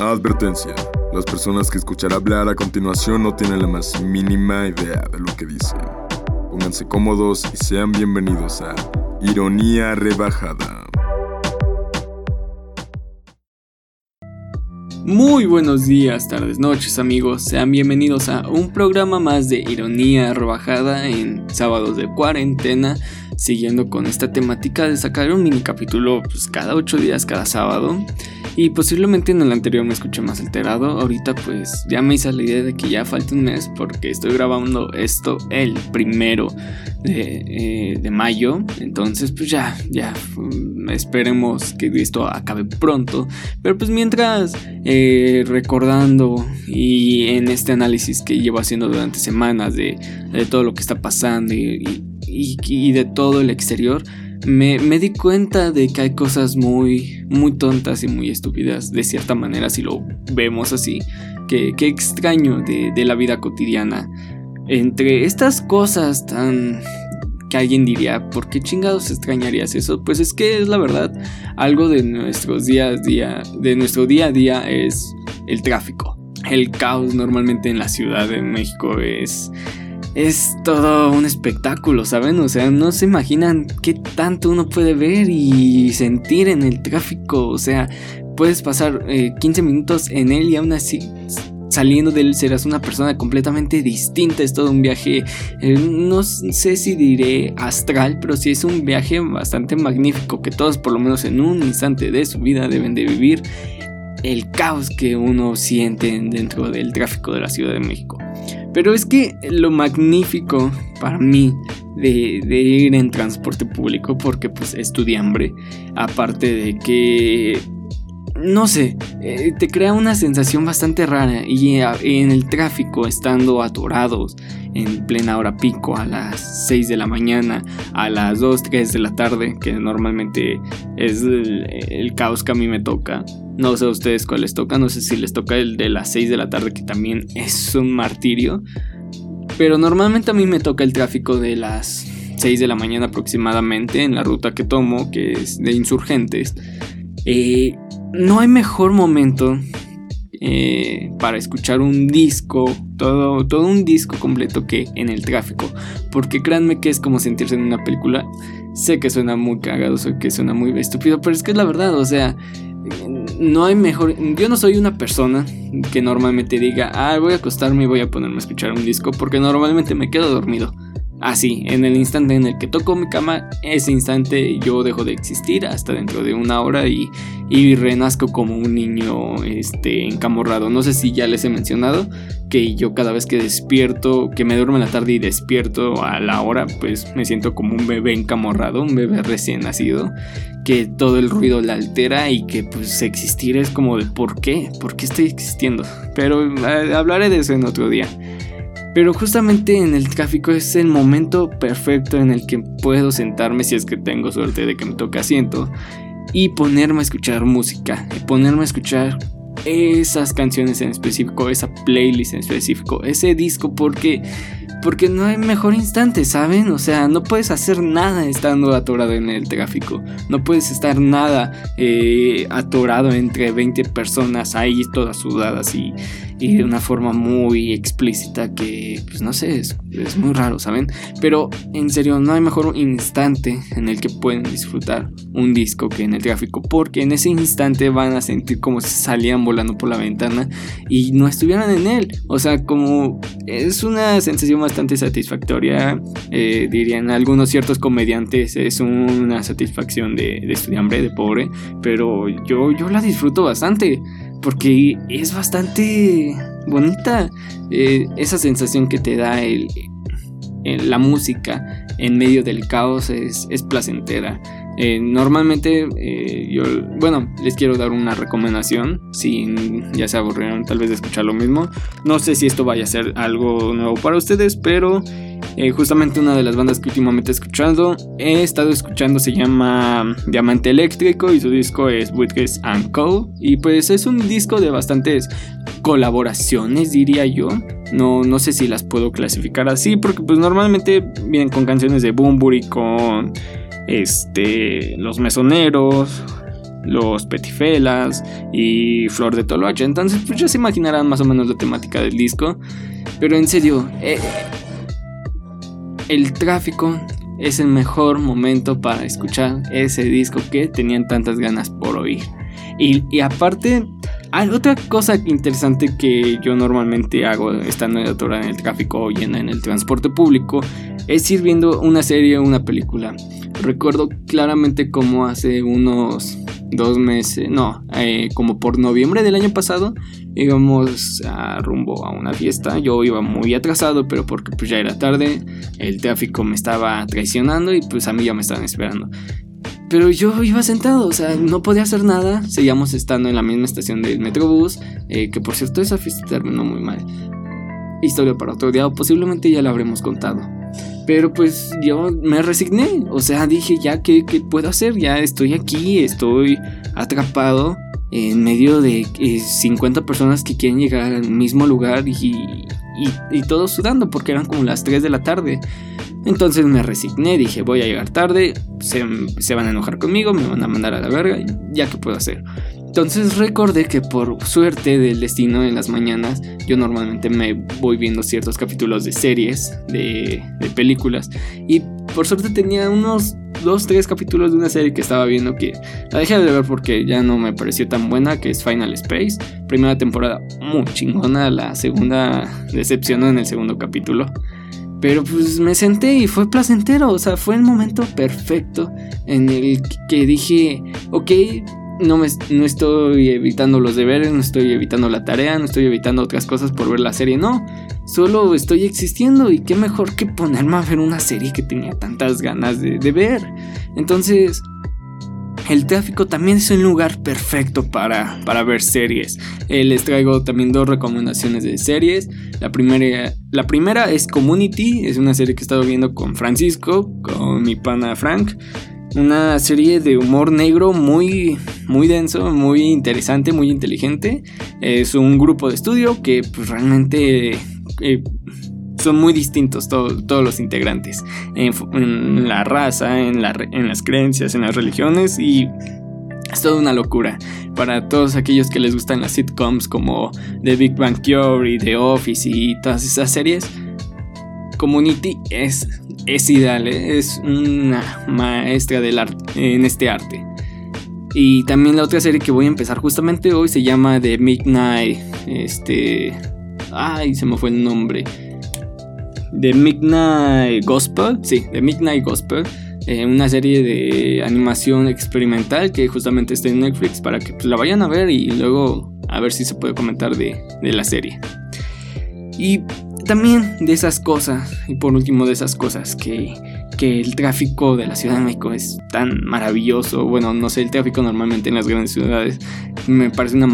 Advertencia. Las personas que escuchará hablar a continuación no tienen la más mínima idea de lo que dicen. Pónganse cómodos y sean bienvenidos a Ironía Rebajada. Muy buenos días, tardes, noches amigos, sean bienvenidos a un programa más de Ironía Rebajada en sábados de cuarentena, siguiendo con esta temática de sacar un mini capítulo pues, cada ocho días, cada sábado. Y posiblemente en el anterior me escuché más alterado. Ahorita pues ya me hice la idea de que ya falta un mes porque estoy grabando esto el primero de, eh, mayo. Entonces pues ya, ya mm, esperemos que esto acabe pronto. Pero pues mientras eh, recordando y en este análisis que llevo haciendo durante semanas de, todo lo que está pasando y, y de todo el exterior me, di cuenta de que hay cosas muy, muy tontas y muy estúpidas, de cierta manera, si lo vemos así, que, extraño de, de la vida cotidiana. Entre estas cosas tan que alguien diría, ¿por qué chingados extrañarías eso? Pues es que es la verdad, algo de nuestros días día, de nuestro día a día es el tráfico. El caos normalmente en la Ciudad de México es es todo un espectáculo, ¿saben? O sea, no se imaginan qué tanto uno puede ver y sentir en el tráfico. O sea, puedes pasar 15 eh, minutos en él y aún así saliendo de él serás una persona completamente distinta. Es todo un viaje, eh, no sé si diré astral, pero sí es un viaje bastante magnífico que todos por lo menos en un instante de su vida deben de vivir el caos que uno siente dentro del tráfico de la Ciudad de México. Pero es que lo magnífico para mí de, ir en transporte público, porque pues hambre, aparte de que no sé, eh, te crea una sensación bastante rara y en el tráfico, estando atorados en plena hora pico a las 6 de la mañana, a las 2, 3 de la tarde, que normalmente es el caos que a mí me toca, no sé a ustedes cuál les toca, no sé si les toca el de las 6 de la tarde, que también es un martirio. Pero normalmente a mí me toca el tráfico de las 6 de la mañana aproximadamente en la ruta que tomo, que es de insurgentes. Eh, no hay mejor momento eh, para escuchar un disco, todo, todo un disco completo que en el tráfico. Porque créanme que es como sentirse en una película. Sé que suena muy cagado, sé que suena muy estúpido, pero es que es la verdad, o sea, no hay mejor. Yo no soy una persona que normalmente diga, ah, voy a acostarme y voy a ponerme a escuchar un disco, porque normalmente me quedo dormido. Así, en el instante en el que toco mi cama, ese instante yo dejo de existir hasta dentro de una hora y, y renazco como un niño este, encamorrado. No sé si ya les he mencionado que yo cada vez que despierto, que me duermo en la tarde y despierto a la hora, pues me siento como un bebé encamorrado, un bebé recién nacido, que todo el ruido la altera y que pues existir es como de ¿por qué? ¿Por qué estoy existiendo? Pero eh, hablaré de eso en otro día. Pero justamente en el tráfico es el momento perfecto en el que puedo sentarme si es que tengo suerte de que me toque asiento y ponerme a escuchar música, ponerme a escuchar esas canciones en específico, esa playlist en específico, ese disco porque porque no hay mejor instante, ¿saben? O sea, no puedes hacer nada estando atorado en el tráfico. No puedes estar nada eh, atorado entre 20 personas ahí todas sudadas y, y de una forma muy explícita que, pues no sé, es, muy raro, ¿saben? Pero en serio, no hay mejor instante en el que pueden disfrutar un disco que en el tráfico, porque en ese instante van a sentir como si salían volando por la ventana y no estuvieran en él. O sea, como es una sensación bastante satisfactoria, eh, dirían algunos ciertos comediantes, es una satisfacción de, de estudiante, de pobre, pero yo, yo la disfruto bastante porque es bastante bonita eh, esa sensación que te da el, la música en medio del caos es, es placentera. Eh, normalmente eh, yo, bueno, les quiero dar una recomendación, si ya se aburrieron tal vez de escuchar lo mismo. No sé si esto vaya a ser algo nuevo para ustedes, pero eh, justamente una de las bandas que últimamente he escuchado, he estado escuchando se llama Diamante Eléctrico y su disco es Witness and Co. Y pues es un disco de bastantes colaboraciones, diría yo. No, no sé si las puedo clasificar así, porque pues normalmente vienen con canciones de Bumburi, con este, Los Mesoneros, los Petifelas y Flor de Toloache. Entonces, pues ya se imaginarán más o menos la temática del disco. Pero en serio, eh, el tráfico es el mejor momento para escuchar ese disco que tenían tantas ganas por oír. Y, y aparte, hay otra cosa interesante que yo normalmente hago estando en en el tráfico o en el transporte público es ir viendo una serie o una película. Recuerdo claramente como hace unos dos meses, no, eh, como por noviembre del año pasado, íbamos a rumbo a una fiesta. Yo iba muy atrasado, pero porque pues ya era tarde, el tráfico me estaba traicionando y pues a mí ya me estaban esperando. Pero yo iba sentado, o sea, no podía hacer nada. Seguíamos estando en la misma estación del Metrobús, eh, que por cierto esa fiesta terminó muy mal. Historia para otro día, posiblemente ya la habremos contado. Pero pues yo me resigné, o sea, dije ya, ¿qué, puedo hacer? Ya estoy aquí, estoy atrapado en medio de 50 eh, personas que quieren llegar al mismo lugar y, y, todos sudando porque eran como las 3 de la tarde. Entonces me resigné, dije voy a llegar tarde, se, se, van a enojar conmigo, me van a mandar a la verga, ya que puedo hacer. Entonces recordé que por suerte del destino en las mañanas yo normalmente me voy viendo ciertos capítulos de series, de, películas y por suerte tenía unos 2, 3 capítulos de una serie que estaba viendo que la dejé de ver porque ya no me pareció tan buena, que es Final Space. Primera temporada muy chingona, la segunda decepcionó en el segundo capítulo. Pero pues me senté y fue placentero, o sea, fue el momento perfecto en el que dije, ok, no, me, no estoy evitando los deberes, no estoy evitando la tarea, no estoy evitando otras cosas por ver la serie, no. Solo estoy existiendo y qué mejor que ponerme a ver una serie que tenía tantas ganas de, ver. Entonces, el tráfico también es un lugar perfecto para, para ver series. Eh, les traigo también dos recomendaciones de series. La primera, la primera es Community, es una serie que he estado viendo con Francisco, con mi pana Frank. Una serie de humor negro muy, muy denso, muy interesante, muy inteligente. Es un grupo de estudio que pues, realmente eh, son muy distintos todos los integrantes. En, la raza, en, en las creencias, en las religiones y es toda una locura para todos aquellos que les gustan las sitcoms como The Big Bang Theory, The Office y todas esas series. Community es es ideal, ¿eh? es una maestra del arte, en este arte. Y también la otra serie que voy a empezar justamente hoy se llama The Midnight. Este. Ay, se me fue el nombre. The Midnight Gospel. Sí, The Midnight Gospel. Eh, una serie de animación experimental que justamente está en Netflix para que pues, la vayan a ver y luego a ver si se puede comentar de, de la serie. Y también de esas cosas, y por último de esas cosas, que, que el tráfico de la Ciudad de México es tan maravilloso. Bueno, no sé, el tráfico normalmente en las grandes ciudades me parece una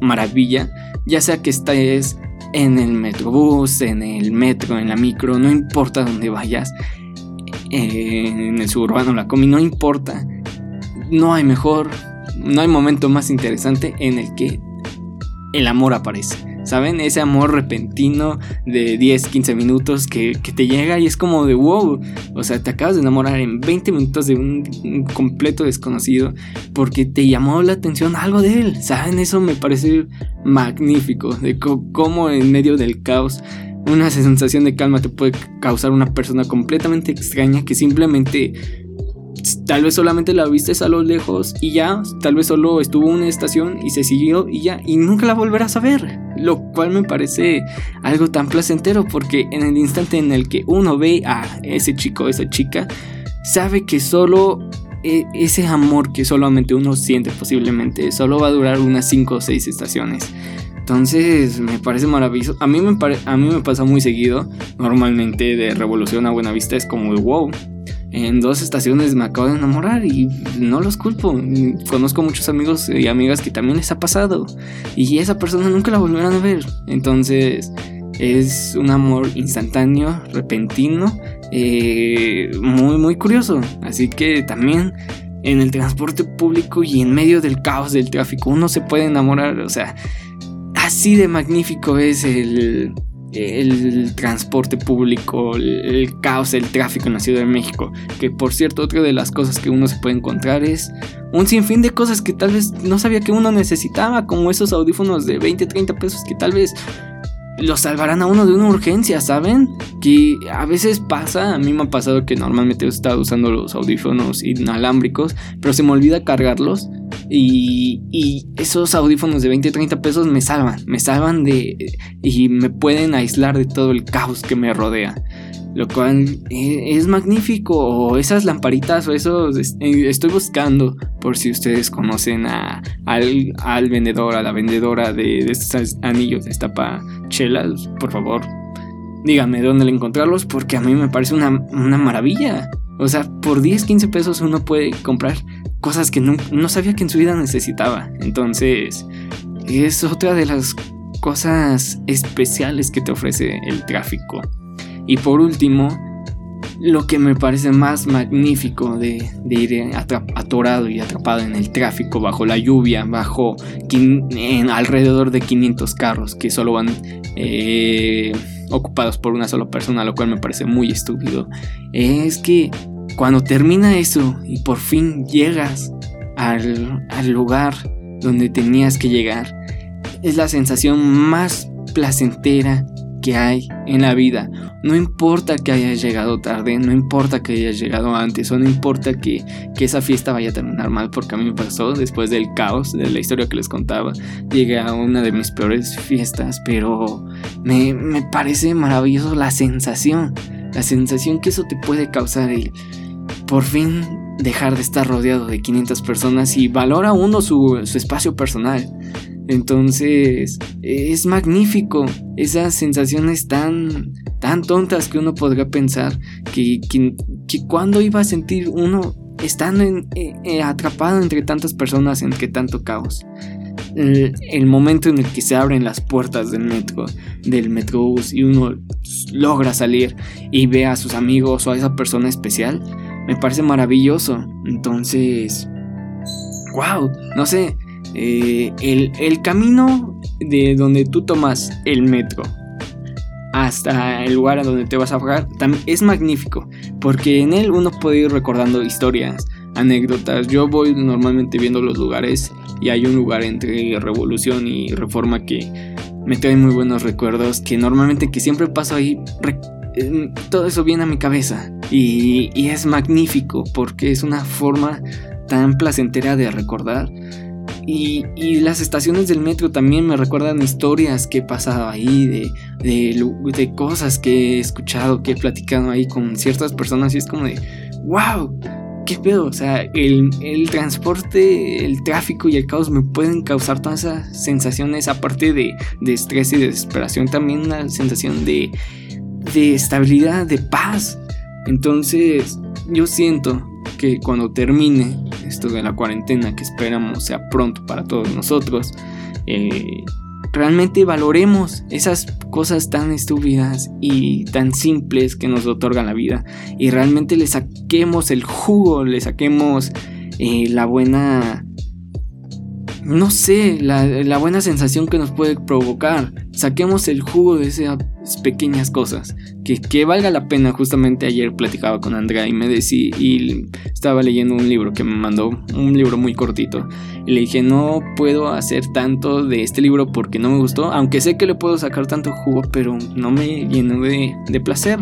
maravilla, ya sea que estés en el metrobús, en el metro, en la micro, no importa dónde vayas, eh, en el suburbano, la comi, no importa. No hay mejor, no hay momento más interesante en el que el amor aparece. ¿Saben? Ese amor repentino de 10, 15 minutos que, te llega y es como de wow. O sea, te acabas de enamorar en 20 minutos de un, completo desconocido porque te llamó la atención algo de él. ¿Saben? Eso me parece magnífico. De cómo en medio del caos una sensación de calma te puede causar una persona completamente extraña que simplemente tal vez solamente la viste a lo lejos y ya, tal vez solo estuvo en una estación y se siguió y ya, y nunca la volverás a ver. Lo cual me parece algo tan placentero porque en el instante en el que uno ve a ese chico, esa chica, sabe que solo e, ese amor que solamente uno siente posiblemente solo va a durar unas 5 o 6 estaciones. Entonces me parece maravilloso. A mí me, a mí me pasa muy seguido. Normalmente de Revolución a Buenavista es como wow en dos estaciones me acabo de enamorar y no los culpo. Conozco muchos amigos y amigas que también les ha pasado y esa persona nunca la volverán a ver. Entonces es un amor instantáneo, repentino, eh, muy muy curioso. Así que también en el transporte público y en medio del caos del tráfico uno se puede enamorar. O sea, así de magnífico es el el transporte público, el, caos, el tráfico en la Ciudad de México. Que por cierto, otra de las cosas que uno se puede encontrar es un sinfín de cosas que tal vez no sabía que uno necesitaba, como esos audífonos de 20, 30 pesos que tal vez lo salvarán a uno de una urgencia, ¿saben? Que a veces pasa, a mí me ha pasado que normalmente he estado usando los audífonos inalámbricos, pero se me olvida cargarlos y, esos audífonos de 20, 30 pesos me salvan, me salvan de... y me pueden aislar de todo el caos que me rodea lo cual eh, es magnífico. O esas lamparitas o esos eh, estoy buscando por si ustedes conocen a, al, vendedor, a la vendedora de, estos anillos de chelas, por favor. Díganme dónde encontrarlos porque a mí me parece una, maravilla. O sea, por 10, 15 pesos uno puede comprar cosas que no, no sabía que en su vida necesitaba. Entonces, es otra de las cosas especiales que te ofrece el tráfico. Y por último, lo que me parece más magnífico de, ir atorado y atrapado en el tráfico, bajo la lluvia, bajo alrededor de 500 carros que solo van eh, ocupados por una sola persona, lo cual me parece muy estúpido, es que cuando termina eso y por fin llegas al, al lugar donde tenías que llegar, es la sensación más placentera que hay en la vida. No importa que hayas llegado tarde, no importa que hayas llegado antes, o no importa que, esa fiesta vaya a terminar mal, porque a mí me pasó después del caos de la historia que les contaba. Llegué a una de mis peores fiestas, pero me, me parece maravilloso la sensación, la sensación que eso te puede causar el por fin dejar de estar rodeado de 500 personas y valora uno su, su espacio personal. Entonces, es magnífico esas sensaciones tan, tan tontas que uno podría pensar que, que, cuando iba a sentir uno estando eh, eh, atrapado entre tantas personas, entre tanto caos. El, momento en el que se abren las puertas del metro, del metrobús y uno logra salir y ve a sus amigos o a esa persona especial, me parece maravilloso. Entonces, wow, no sé, eh, el, camino de donde tú tomas el metro hasta el lugar a donde te vas a bajar también es magnífico porque en él uno puede ir recordando historias, anécdotas. Yo voy normalmente viendo los lugares y hay un lugar entre Revolución y Reforma que me trae muy buenos recuerdos que normalmente que siempre paso ahí eh, todo eso viene a mi cabeza y, y es magnífico porque es una forma tan placentera de recordar y, las estaciones del metro también me recuerdan historias que he pasado ahí, de, de, cosas que he escuchado, que he platicado ahí con ciertas personas y es como de, wow, qué pedo, o sea, el, transporte, el tráfico y el caos me pueden causar todas esas sensaciones, aparte de, de estrés y de desesperación, también una sensación de, de estabilidad, de paz. Entonces, yo siento que cuando termine esto de la cuarentena, que esperamos sea pronto para todos nosotros, eh, realmente valoremos esas cosas tan estúpidas y tan simples que nos otorgan la vida. Y realmente le saquemos el jugo, le saquemos eh, la buena no sé, la, buena sensación que nos puede provocar. Saquemos el jugo de esas pequeñas cosas. Que, valga la pena. Justamente ayer platicaba con Andrea y me decía, y estaba leyendo un libro que me mandó, un libro muy cortito. Y le dije, no puedo hacer tanto de este libro porque no me gustó. Aunque sé que le puedo sacar tanto jugo, pero no me llenó de placer.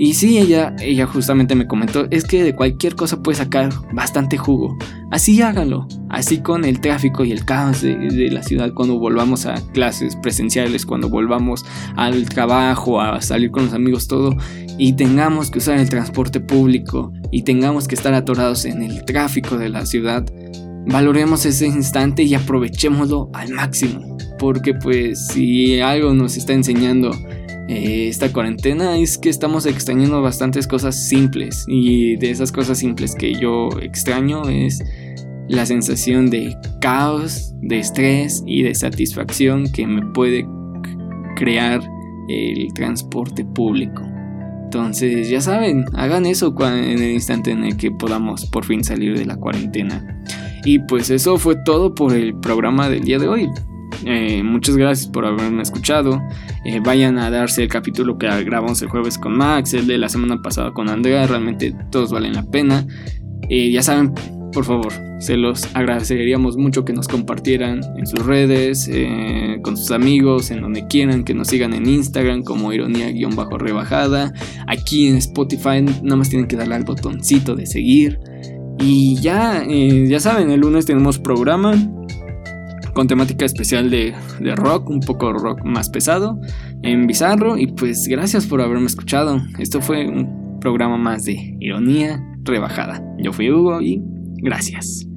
Y sí, ella, ella justamente me comentó, es que de cualquier cosa puede sacar bastante jugo. Así háganlo, así con el tráfico y el caos de, la ciudad cuando volvamos a clases presenciales, cuando volvamos al trabajo, a salir con los amigos, todo, y tengamos que usar el transporte público y tengamos que estar atorados en el tráfico de la ciudad. Valoremos ese instante y aprovechémoslo al máximo, porque pues si algo nos está enseñando eh, esta cuarentena es que estamos extrañando bastantes cosas simples y de esas cosas simples que yo extraño es la sensación de caos, de estrés y de satisfacción que me puede crear el transporte público. Entonces, ya saben, hagan eso en el instante en el que podamos por fin salir de la cuarentena. Y pues eso fue todo por el programa del día de hoy. Eh, muchas gracias por haberme escuchado. Eh, vayan a darse el capítulo que grabamos el jueves con Max, el de la semana pasada con Andrea. Realmente todos valen la pena. Eh, ya saben, por favor, se los agradeceríamos mucho que nos compartieran en sus redes, con sus amigos, en donde quieran, que nos sigan en Instagram como ironía-rebajada. Aquí en Spotify nada más tienen que darle al botoncito de seguir. Y ya, ya saben, el lunes tenemos programa con temática especial de, de, rock, un poco rock más pesado, en Bizarro. Y pues gracias por haberme escuchado. Esto fue un programa más de ironía rebajada. Yo fui Hugo y gracias.